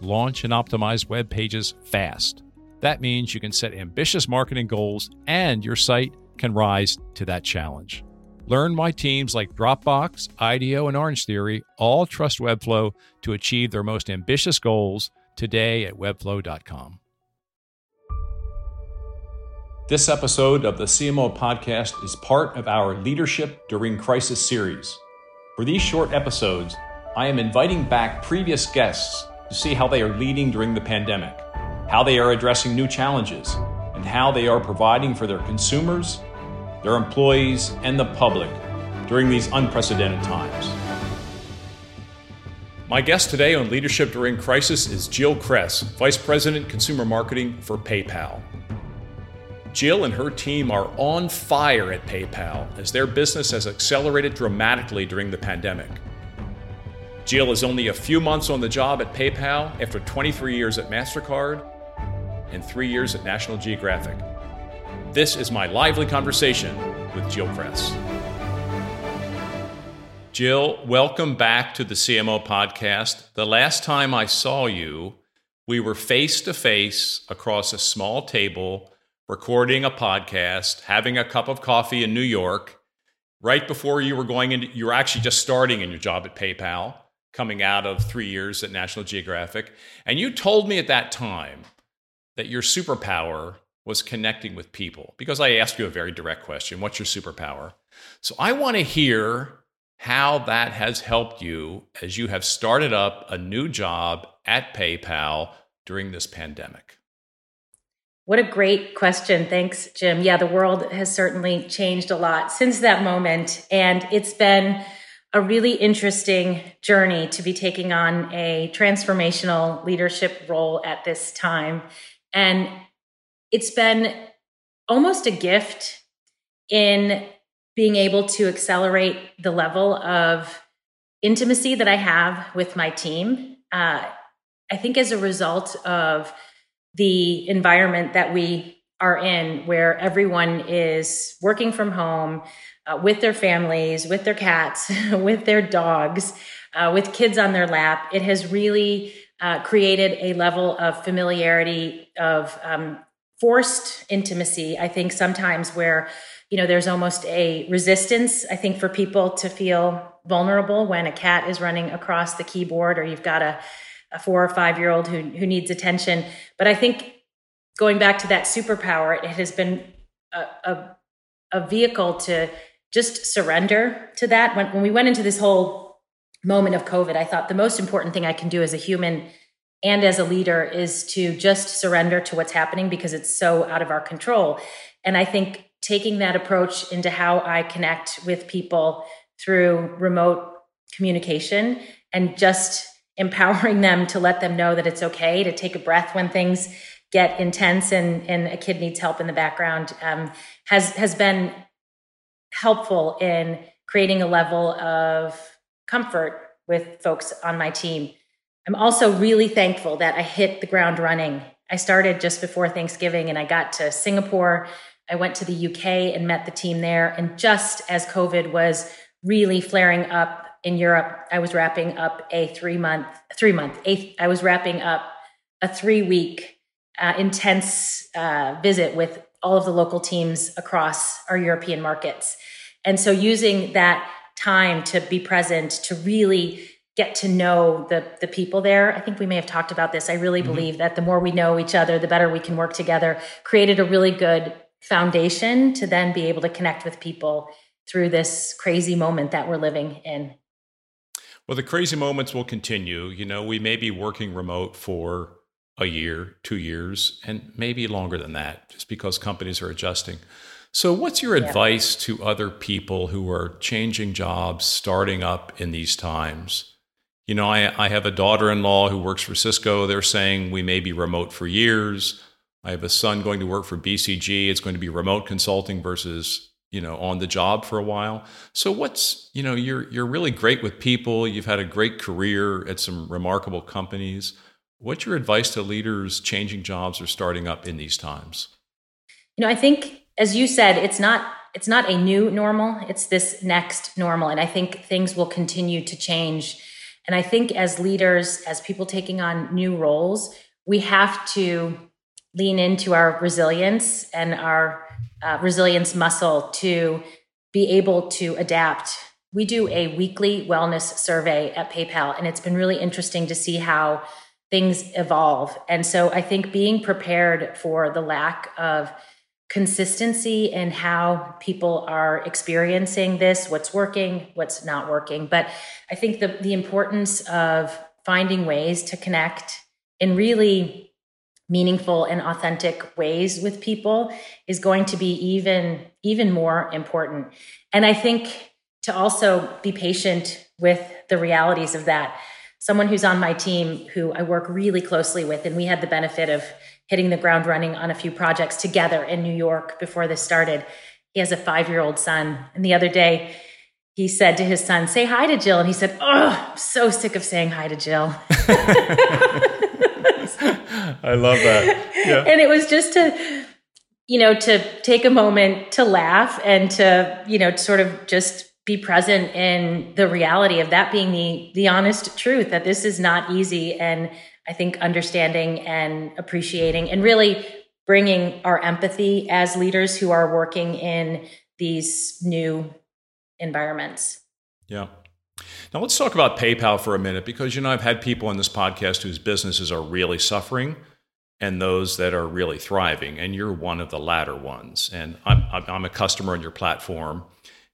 launch, and optimize web pages fast. That means you can set ambitious marketing goals and your site can rise to that challenge. Learn why teams like Dropbox, IDEO, and Orange Theory all trust Webflow to achieve their most ambitious goals today at webflow.com. This episode of the CMO podcast is part of our Leadership During Crisis series. For these short episodes, I am inviting back previous guests to see how they are leading during the pandemic, how they are addressing new challenges, and how they are providing for their consumers, their employees, and the public during these unprecedented times. My guest today on Leadership During Crisis is Jill Cress, Vice President Consumer Marketing for PayPal. Jill and her team are on fire at PayPal as their business has accelerated dramatically during the pandemic. Jill is only a few months on the job at PayPal after 23 years at MasterCard and three years at National Geographic. This is my lively conversation with Jill Cress. Jill, welcome back to the CMO podcast. The last time I saw you, we were face to face across a small table recording a podcast, having a cup of coffee in New York, right before you were going into, you were actually just starting in your job at PayPal, coming out of three years at National Geographic. And you told me at that time that your superpower was connecting with people because I asked you a very direct question What's your superpower? So I want to hear how that has helped you as you have started up a new job at PayPal during this pandemic. What a great question. Thanks, Jim. Yeah, the world has certainly changed a lot since that moment. And it's been a really interesting journey to be taking on a transformational leadership role at this time. And it's been almost a gift in being able to accelerate the level of intimacy that I have with my team. Uh, I think as a result of the environment that we are in, where everyone is working from home uh, with their families, with their cats, with their dogs, uh, with kids on their lap, it has really uh, created a level of familiarity, of um, forced intimacy. I think sometimes where you know there's almost a resistance. I think for people to feel vulnerable when a cat is running across the keyboard, or you've got a a four or five year old who, who needs attention. But I think going back to that superpower, it has been a, a, a vehicle to just surrender to that. When, when we went into this whole moment of COVID, I thought the most important thing I can do as a human and as a leader is to just surrender to what's happening because it's so out of our control. And I think taking that approach into how I connect with people through remote communication and just empowering them to let them know that it's okay to take a breath when things get intense and, and a kid needs help in the background um, has has been helpful in creating a level of comfort with folks on my team. I'm also really thankful that I hit the ground running. I started just before Thanksgiving and I got to Singapore. I went to the UK and met the team there. And just as COVID was really flaring up in Europe, I was wrapping up a three month, three month, eight, I was wrapping up a three week uh, intense uh, visit with all of the local teams across our European markets. And so using that time to be present, to really get to know the, the people there. I think we may have talked about this. I really mm-hmm. believe that the more we know each other, the better we can work together, created a really good foundation to then be able to connect with people through this crazy moment that we're living in. Well, the crazy moments will continue. You know, we may be working remote for a year, two years, and maybe longer than that, just because companies are adjusting. So, what's your yeah. advice to other people who are changing jobs, starting up in these times? You know, I, I have a daughter in law who works for Cisco. They're saying we may be remote for years. I have a son going to work for BCG. It's going to be remote consulting versus you know on the job for a while so what's you know you're you're really great with people you've had a great career at some remarkable companies what's your advice to leaders changing jobs or starting up in these times? You know i think as you said it's not it's not a new normal. It's this next normal. And i think things will continue to change. And i think as leaders as people taking on new roles we have to lean into our resilience and our uh, resilience muscle to be able to adapt. We do a weekly wellness survey at PayPal, and it's been really interesting to see how things evolve. And so I think being prepared for the lack of consistency in how people are experiencing this, what's working, what's not working. But I think the, the importance of finding ways to connect in really meaningful and authentic ways with people is going to be even even more important and i think to also be patient with the realities of that someone who's on my team who i work really closely with and we had the benefit of hitting the ground running on a few projects together in new york before this started he has a five year old son and the other day he said to his son say hi to jill and he said oh i'm so sick of saying hi to jill I love that. Yeah. And it was just to, you know, to take a moment to laugh and to, you know, sort of just be present in the reality of that being the the honest truth that this is not easy and I think understanding and appreciating and really bringing our empathy as leaders who are working in these new environments. Yeah. Now let's talk about PayPal for a minute because you know I've had people on this podcast whose businesses are really suffering and those that are really thriving and you're one of the latter ones and I'm, I'm a customer on your platform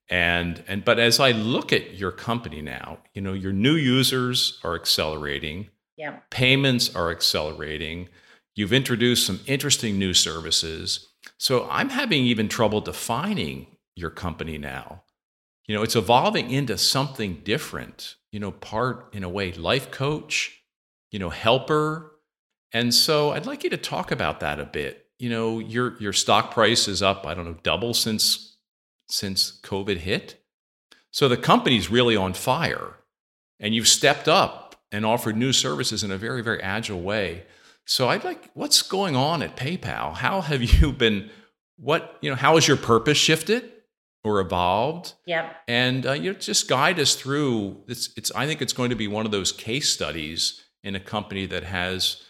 and and but as I look at your company now you know your new users are accelerating. Yeah. Payments are accelerating. You've introduced some interesting new services. So I'm having even trouble defining your company now. You know it's evolving into something different you know part in a way life coach you know helper. And so i'd like you to talk about that a bit. You know your your stock price is up i don't know double since since covid hit so the company's really on fire and you've stepped up and offered new services in a very very agile way so i'd like what's going on at paypal how have you been what you know how has your purpose shifted or evolved. Yeah. And uh, you know, just guide us through. It's, it's. I think it's going to be one of those case studies in a company that has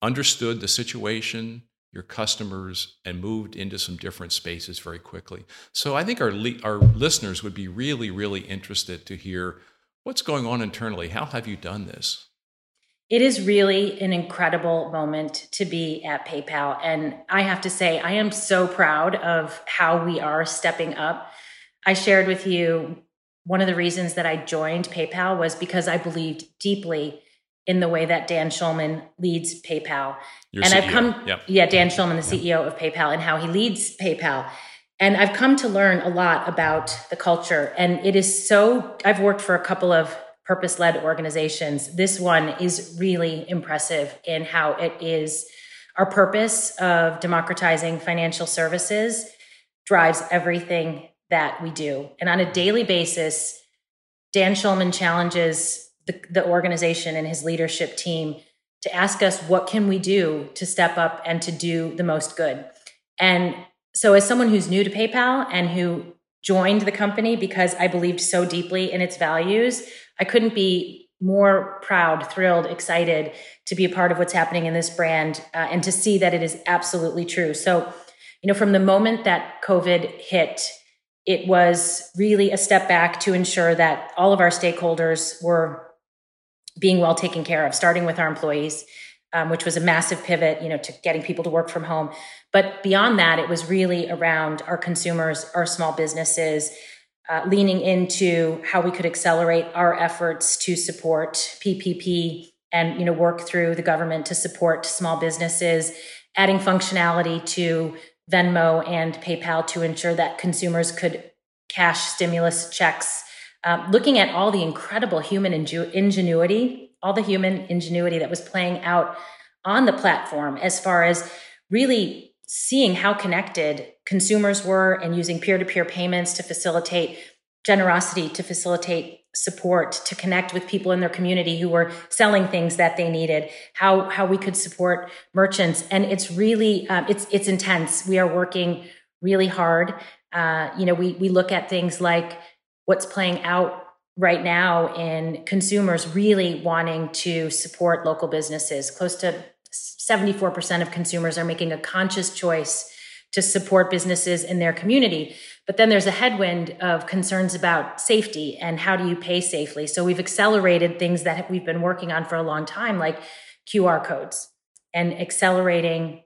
understood the situation, your customers, and moved into some different spaces very quickly. So I think our our listeners would be really, really interested to hear what's going on internally. How have you done this? It is really an incredible moment to be at PayPal. And I have to say, I am so proud of how we are stepping up. I shared with you one of the reasons that I joined PayPal was because I believed deeply in the way that Dan Schulman leads PayPal. Your and CEO. I've come, yep. yeah, Dan Schulman, the CEO of PayPal, and how he leads PayPal. And I've come to learn a lot about the culture. And it is so, I've worked for a couple of purpose led organizations. This one is really impressive in how it is our purpose of democratizing financial services drives everything that we do. And on a daily basis, Dan Schulman challenges the, the organization and his leadership team to ask us what can we do to step up and to do the most good. And so as someone who's new to PayPal and who joined the company because I believed so deeply in its values, I couldn't be more proud, thrilled, excited to be a part of what's happening in this brand uh, and to see that it is absolutely true. So, you know, from the moment that COVID hit, it was really a step back to ensure that all of our stakeholders were being well taken care of, starting with our employees, um, which was a massive pivot, you know, to getting people to work from home. But beyond that, it was really around our consumers, our small businesses, uh, leaning into how we could accelerate our efforts to support PPP and you know work through the government to support small businesses, adding functionality to Venmo and PayPal to ensure that consumers could cash stimulus checks um, looking at all the incredible human inge- ingenuity, all the human ingenuity that was playing out on the platform as far as really seeing how connected consumers were and using peer to peer payments to facilitate generosity, to facilitate support, to connect with people in their community who were selling things that they needed, how, how we could support merchants. And it's really, um, it's, it's intense. We are working really hard. Uh, you know, we, we look at things like what's playing out right now in consumers really wanting to support local businesses. Close to 74% of consumers are making a conscious choice to support businesses in their community. But then there's a headwind of concerns about safety and how do you pay safely. So we've accelerated things that we've been working on for a long time, like QR codes and accelerating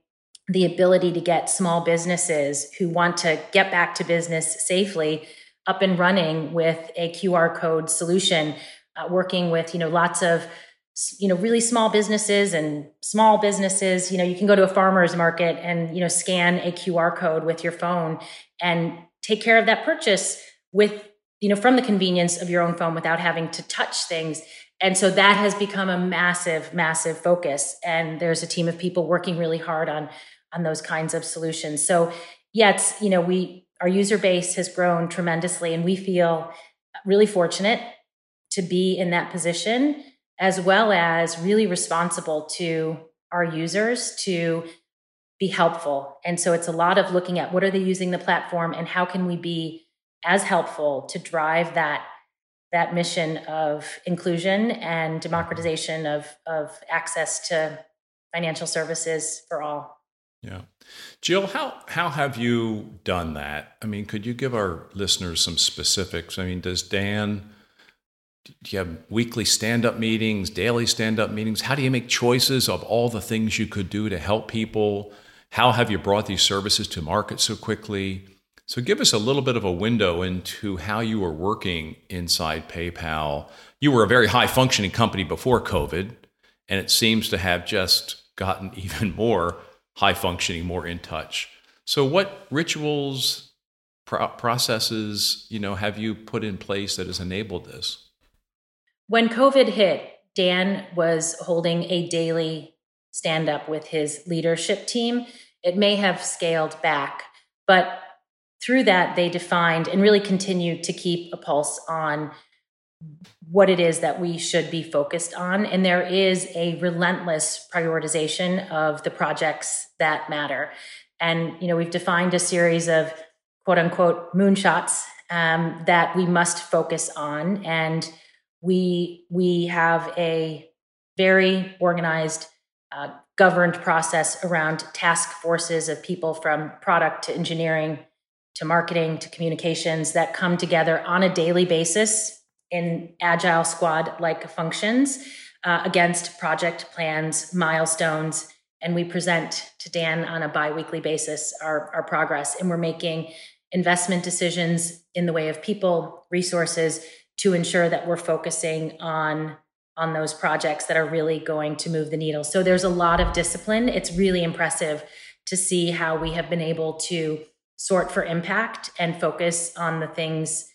the ability to get small businesses who want to get back to business safely up and running with a QR code solution, uh, working with, you know, lots of you know really small businesses and small businesses. You know you can go to a farmers market and you know scan a qr code with your phone and take care of that purchase with you know from the convenience of your own phone without having to touch things. And so that has become a massive massive focus. And there's a team of people working really hard on on those kinds of solutions. So yeah you know we our user base has grown tremendously and we feel really fortunate to be in that position as well as really responsible to our users to be helpful. And so it's a lot of looking at what are they using the platform and how can we be as helpful to drive that that mission of inclusion and democratization of of access to financial services for all. Yeah. Jill, how how have you done that? I mean, could you give our listeners some specifics? I mean, does Dan do you have weekly stand up meetings, daily stand up meetings? How do you make choices of all the things you could do to help people? How have you brought these services to market so quickly? So, give us a little bit of a window into how you were working inside PayPal. You were a very high functioning company before COVID, and it seems to have just gotten even more high functioning, more in touch. So, what rituals, pro- processes, you know, have you put in place that has enabled this? When COVID hit, Dan was holding a daily stand up with his leadership team. It may have scaled back, but through that, they defined and really continued to keep a pulse on what it is that we should be focused on. And there is a relentless prioritization of the projects that matter. And, you know, we've defined a series of quote unquote moonshots um, that we must focus on. And we we have a very organized uh, governed process around task forces of people from product to engineering to marketing to communications that come together on a daily basis in agile squad like functions uh, against project plans milestones and we present to dan on a biweekly basis our, our progress and we're making investment decisions in the way of people resources to ensure that we're focusing on on those projects that are really going to move the needle. So there's a lot of discipline. It's really impressive to see how we have been able to sort for impact and focus on the things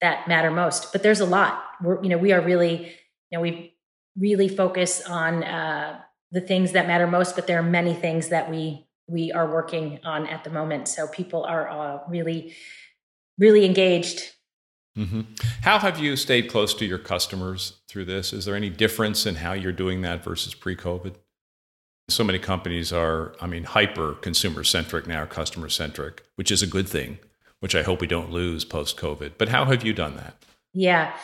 that matter most. But there's a lot. We're you know we are really you know we really focus on uh, the things that matter most, but there are many things that we we are working on at the moment. So people are uh, really really engaged Mm-hmm. How have you stayed close to your customers through this? Is there any difference in how you're doing that versus pre COVID? So many companies are, I mean, hyper consumer centric now, customer centric, which is a good thing, which I hope we don't lose post COVID. But how have you done that? Yeah.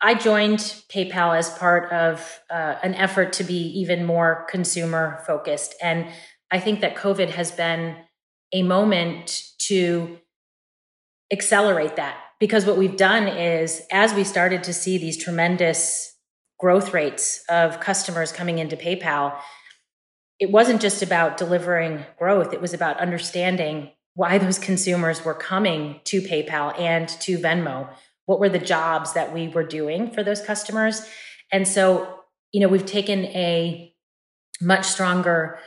I joined PayPal as part of uh, an effort to be even more consumer focused. And I think that COVID has been a moment to accelerate that because what we've done is as we started to see these tremendous growth rates of customers coming into PayPal, it wasn't just about delivering growth, it was about understanding why those consumers were coming to PayPal and to Venmo. What were the jobs that we were doing for those customers? And so, you know, we've taken a much stronger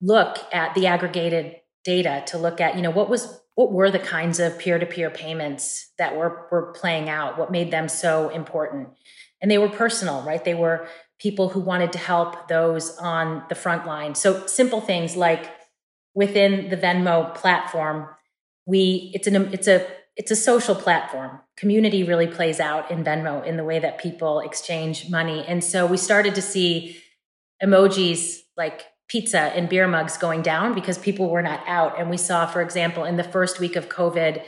look at the aggregated data to look at, you know, what was what were the kinds of peer-to-peer payments that were were playing out what made them so important and they were personal right they were people who wanted to help those on the front line so simple things like within the venmo platform we it's an it's a it's a social platform community really plays out in venmo in the way that people exchange money and so we started to see emojis like pizza and beer mugs going down because people were not out. And we saw, for example, in the first week of COVID,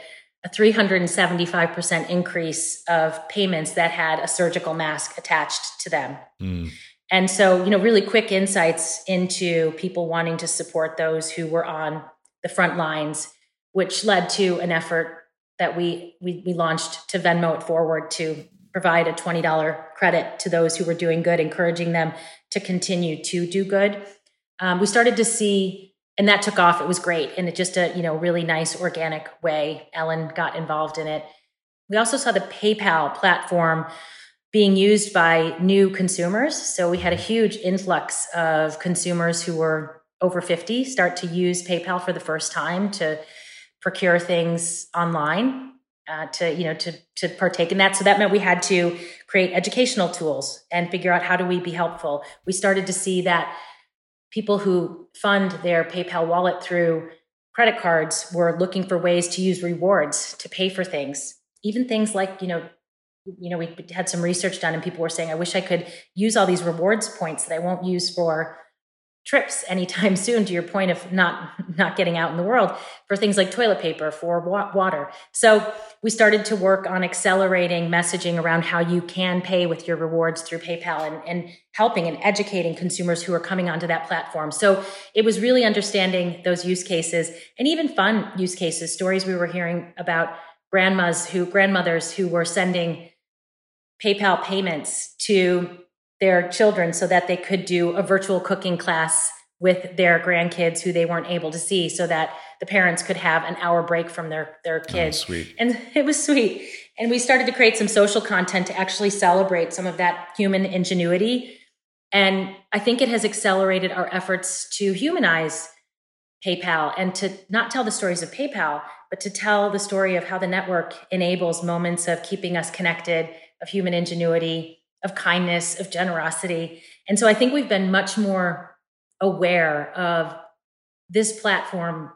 a 375% increase of payments that had a surgical mask attached to them. Mm. And so, you know, really quick insights into people wanting to support those who were on the front lines, which led to an effort that we we, we launched to Venmo it forward to provide a $20 credit to those who were doing good, encouraging them to continue to do good um, we started to see, and that took off. It was great And it just a you know really nice organic way. Ellen got involved in it. We also saw the PayPal platform being used by new consumers. So we had a huge influx of consumers who were over 50 start to use PayPal for the first time to procure things online uh, to you know to to partake in that. So that meant we had to create educational tools and figure out how do we be helpful. We started to see that people who fund their PayPal wallet through credit cards were looking for ways to use rewards to pay for things, even things like, you know, you know, we had some research done and people were saying, I wish I could use all these rewards points that I won't use for trips anytime soon to your point of not not getting out in the world for things like toilet paper for water. So we started to work on accelerating messaging around how you can pay with your rewards through paypal and, and helping and educating consumers who are coming onto that platform. So it was really understanding those use cases and even fun use cases stories we were hearing about grandmas who grandmothers who were sending paypal payments to their children so that they could do a virtual cooking class with their grandkids who they weren't able to see so that the parents could have an hour break from their their oh, kids. oh, sweet. and it was sweet. And we started to create some social content to actually celebrate some of that human ingenuity. And i think it has accelerated our efforts to humanize paypal and to not tell the stories of paypal but to tell the story of how the network enables moments of keeping us connected of human ingenuity of kindness, of generosity. And so I think we've been much more aware of this platform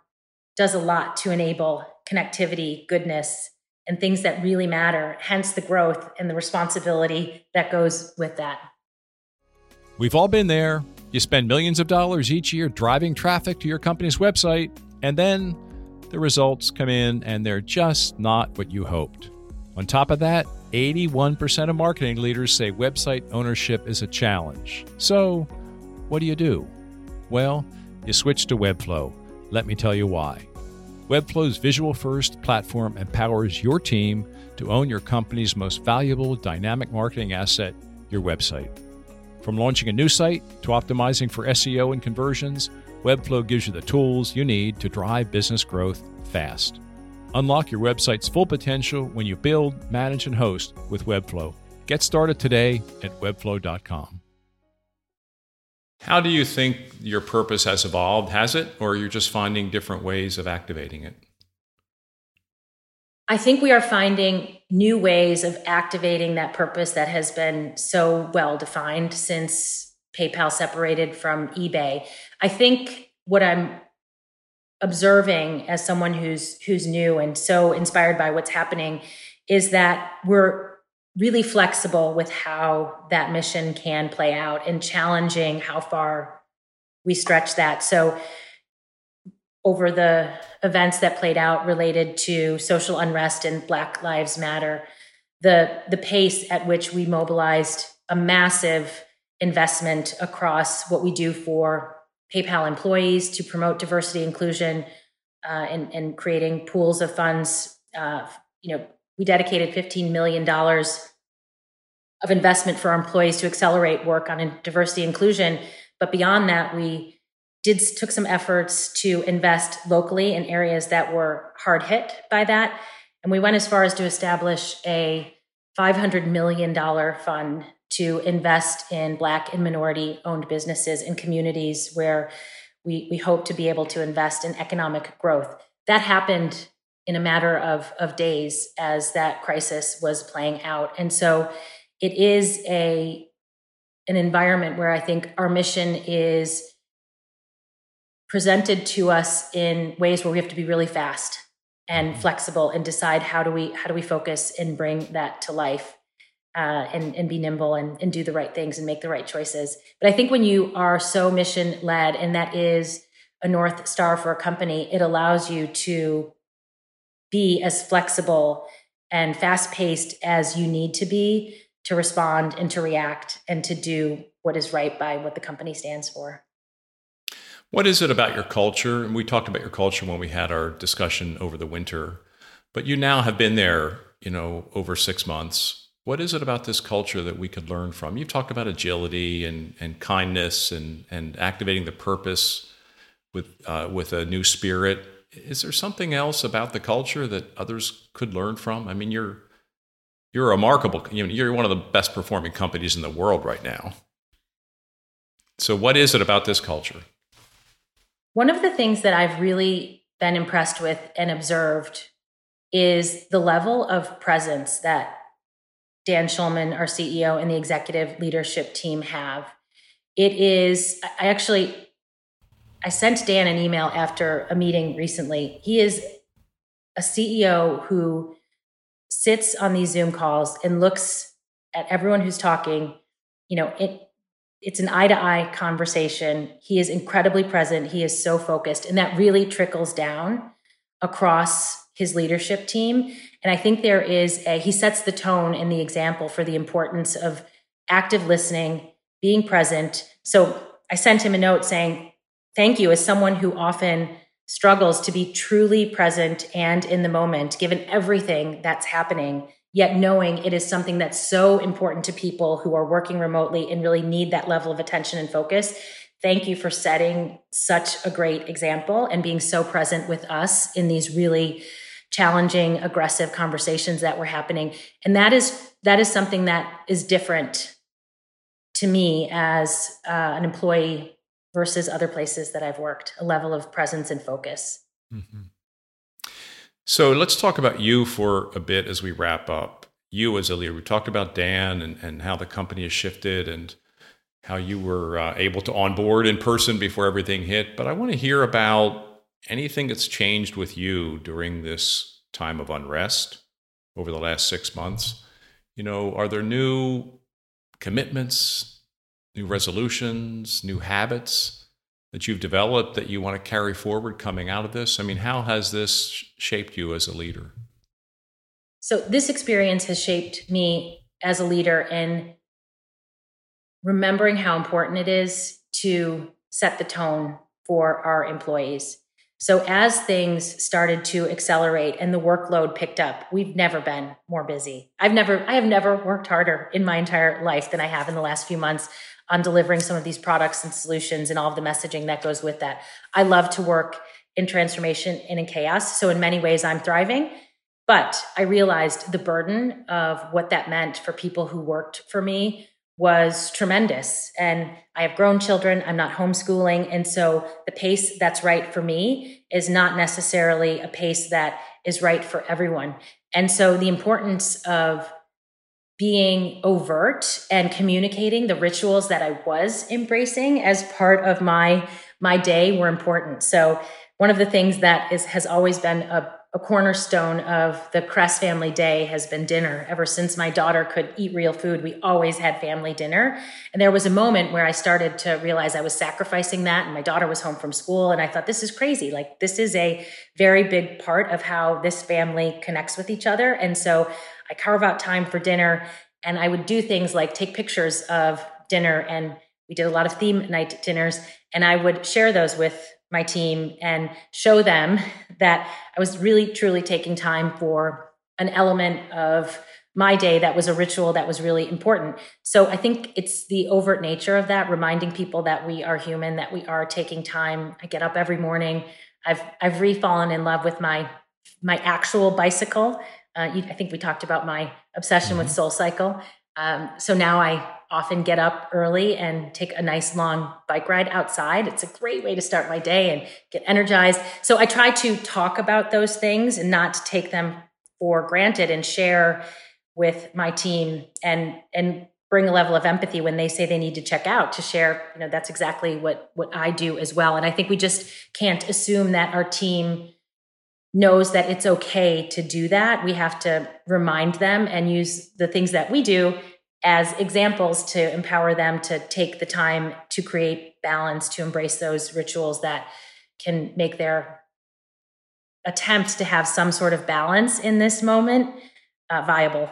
does a lot to enable connectivity, goodness, and things that really matter, hence the growth and the responsibility that goes with that. We've all been there. You spend millions of dollars each year driving traffic to your company's website, and then the results come in and they're just not what you hoped. On top of that, 81% of marketing leaders say website ownership is a challenge. So, what do you do? Well, you switch to Webflow. Let me tell you why. Webflow's visual first platform empowers your team to own your company's most valuable dynamic marketing asset, your website. From launching a new site to optimizing for SEO and conversions, Webflow gives you the tools you need to drive business growth fast. Unlock your website's full potential when you build, manage, and host with Webflow. Get started today at webflow.com. How do you think your purpose has evolved? Has it? Or you're just finding different ways of activating it? I think we are finding new ways of activating that purpose that has been so well defined since PayPal separated from eBay. I think what I'm observing as someone who's who's new and so inspired by what's happening is that we're really flexible with how that mission can play out and challenging how far we stretch that. So over the events that played out related to social unrest and black lives matter the the pace at which we mobilized a massive investment across what we do for PayPal employees to promote diversity inclusion uh, and, and, creating pools of funds. Uh, you know, we dedicated $15 million of investment for our employees to accelerate work on diversity inclusion. But beyond that, we did took some efforts to invest locally in areas that were hard hit by that. And we went as far as to establish a $500 million fund to invest in Black and minority owned businesses in communities where we, we hope to be able to invest in economic growth. That happened in a matter of, of days as that crisis was playing out. And so it is a an environment where I think our mission is presented to us in ways where we have to be really fast and flexible and decide how do we how do we focus and bring that to life uh, and and be nimble and, and do the right things and make the right choices. But I think when you are so mission led and that is a north star for a company, it allows you to be as flexible and fast paced as you need to be to respond and to react and to do what is right by what the company stands for. What is it about your culture? And we talked about your culture when we had our discussion over the winter, but you now have been there, you know, over six months. What is it about this culture that we could learn from? You've talked about agility and, and kindness and, and activating the purpose with, uh, with a new spirit. Is there something else about the culture that others could learn from? I mean, you're, you're remarkable. You're one of the best performing companies in the world right now. So, what is it about this culture? One of the things that I've really been impressed with and observed is the level of presence that Dan Schulman, our CEO, and the executive leadership team have. It is, I actually, I sent Dan an email after a meeting recently. He is a CEO who sits on these Zoom calls and looks at everyone who's talking, you know, it, it's an eye to eye conversation. He is incredibly present. He is so focused. And that really trickles down across his leadership team. And I think there is a, he sets the tone and the example for the importance of active listening, being present. So I sent him a note saying, Thank you, as someone who often struggles to be truly present and in the moment, given everything that's happening yet knowing it is something that's so important to people who are working remotely and really need that level of attention and focus. Thank you for setting such a great example and being so present with us in these really challenging aggressive conversations that were happening and that is that is something that is different to me as uh, an employee versus other places that i've worked a level of presence and focus mm-hmm. So let's talk about you for a bit as we wrap up. You as a leader, we talked about Dan and, and how the company has shifted and how you were uh, able to onboard in person before everything hit. But I want to hear about anything that's changed with you during this time of unrest over the last six months. You know, are there new commitments, new resolutions, new habits that you've developed that you want to carry forward coming out of this? I mean, how has this shaped you as a leader? So, this experience has shaped me as a leader in remembering how important it is to set the tone for our employees. So, as things started to accelerate and the workload picked up, we've never been more busy. I've never, I have never worked harder in my entire life than I have in the last few months on delivering some of these products and solutions and all of the messaging that goes with that. I love to work in transformation and in chaos. So in many ways, I'm thriving. But I realized the burden of what that meant for people who worked for me was tremendous. And I have grown children, I'm not homeschooling. And so the pace that's right for me is not necessarily a pace that is right for everyone. And so the importance of being overt and communicating the rituals that I was embracing as part of my my day were important. So one of the things that is has always been a, a cornerstone of the Cress family day has been dinner. Ever since my daughter could eat real food, we always had family dinner. And there was a moment where I started to realize I was sacrificing that and my daughter was home from school and I thought this is crazy. Like this is a very big part of how this family connects with each other. And so I carve out time for dinner and I would do things like take pictures of dinner and we did a lot of theme night dinners and I would share those with my team and show them that I was really truly taking time for an element of my day that was a ritual that was really important. So I think it's the overt nature of that, reminding people that we are human, that we are taking time. I get up every morning. I've I've refallen in love with my my actual bicycle. Uh, I think we talked about my obsession mm-hmm. with Soul Cycle. Um, so now I often get up early and take a nice long bike ride outside. It's a great way to start my day and get energized. So I try to talk about those things and not take them for granted and share with my team and and bring a level of empathy when they say they need to check out to share you know that's exactly what what I do as well and I think we just can't assume that our team knows that it's okay to do that we have to remind them and use the things that we do as examples to empower them to take the time to create balance to embrace those rituals that can make their attempt to have some sort of balance in this moment uh, viable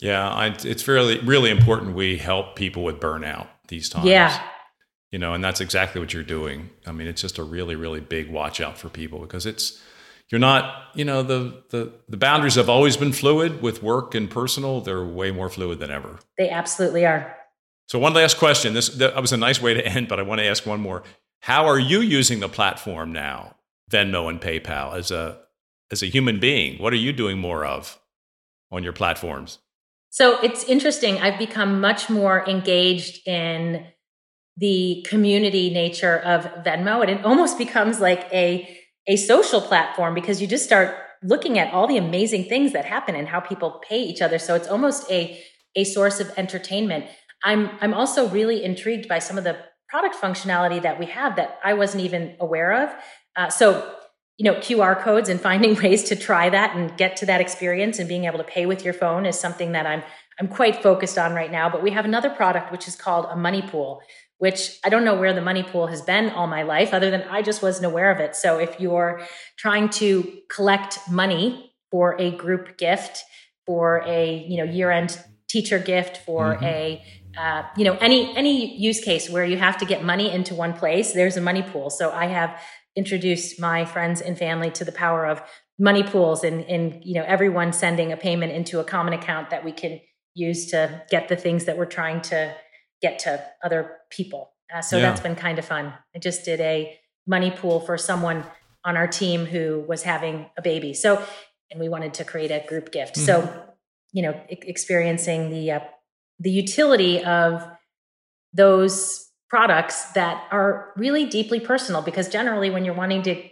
yeah, I, it's really really important we help people with burnout these times. Yeah. You know, and that's exactly what you're doing. I mean, it's just a really really big watch out for people because it's you're not, you know, the the the boundaries have always been fluid with work and personal. They're way more fluid than ever. They absolutely are. So one last question. This that was a nice way to end, but I want to ask one more. How are you using the platform now, Venmo and PayPal, as a as a human being? What are you doing more of on your platforms? So it's interesting. I've become much more engaged in the community nature of Venmo, and it almost becomes like a a social platform because you just start looking at all the amazing things that happen and how people pay each other. So it's almost a a source of entertainment. I'm I'm also really intrigued by some of the product functionality that we have that I wasn't even aware of. Uh, so you know qr codes and finding ways to try that and get to that experience and being able to pay with your phone is something that i'm i'm quite focused on right now but we have another product which is called a money pool which i don't know where the money pool has been all my life other than i just wasn't aware of it so if you're trying to collect money for a group gift for a you know year end teacher gift for mm-hmm. a uh, you know any any use case where you have to get money into one place there's a money pool so i have introduced my friends and family to the power of money pools and, and you know everyone sending a payment into a common account that we can use to get the things that we're trying to get to other people. Uh, so yeah. that's been kind of fun. I just did a money pool for someone on our team who was having a baby. So, and we wanted to create a group gift. Mm-hmm. So, you know, experiencing the uh, the utility of those products that are really deeply personal because generally when you're wanting to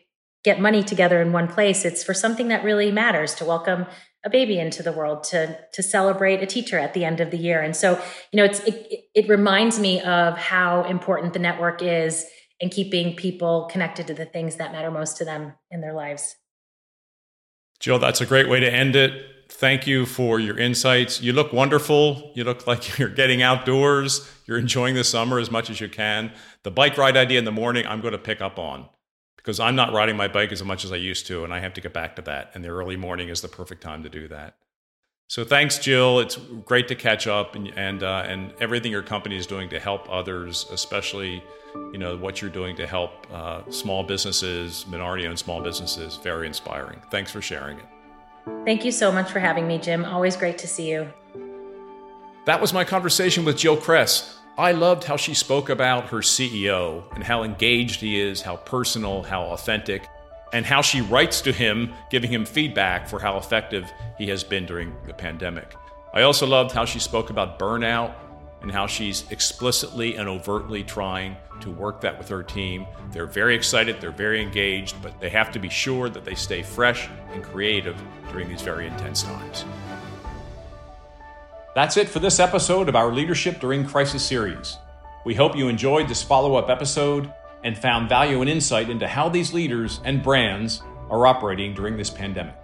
get money together in one place it's for something that really matters to welcome a baby into the world to to celebrate a teacher at the end of the year and so you know it's it, it reminds me of how important the network is in keeping people connected to the things that matter most to them in their lives jill that's a great way to end it thank you for your insights. You look wonderful. You look like you're getting outdoors. You're enjoying the summer as much as you can. The bike ride idea in the morning, I'm going to pick up on because I'm not riding my bike as much as I used to, and I have to get back to that. And the early morning is the perfect time to do that. So thanks, Jill. It's great to catch up and and uh, and everything your company is doing to help others, especially you know what you're doing to help uh, small businesses, minority-owned small businesses. Very inspiring. Thanks for sharing it. Thank you so much for having me, Jim. Always great to see you. That was my conversation with Jill Cress. I loved how she spoke about her CEO and how engaged he is, how personal, how authentic, and how she writes to him, giving him feedback for how effective he has been during the pandemic. I also loved how she spoke about burnout and how she's explicitly and overtly trying to work that with her team. They're very excited, they're very engaged, but they have to be sure that they stay fresh and creative during these very intense times. That's it for this episode of our Leadership During Crisis series. We hope you enjoyed this follow up episode and found value and insight into how these leaders and brands are operating during this pandemic.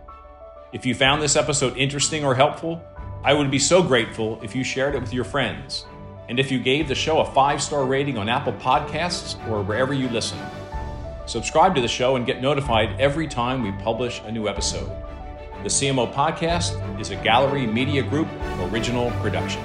If you found this episode interesting or helpful, I would be so grateful if you shared it with your friends and if you gave the show a five star rating on Apple Podcasts or wherever you listen. Subscribe to the show and get notified every time we publish a new episode. The CMO Podcast is a Gallery Media Group original production.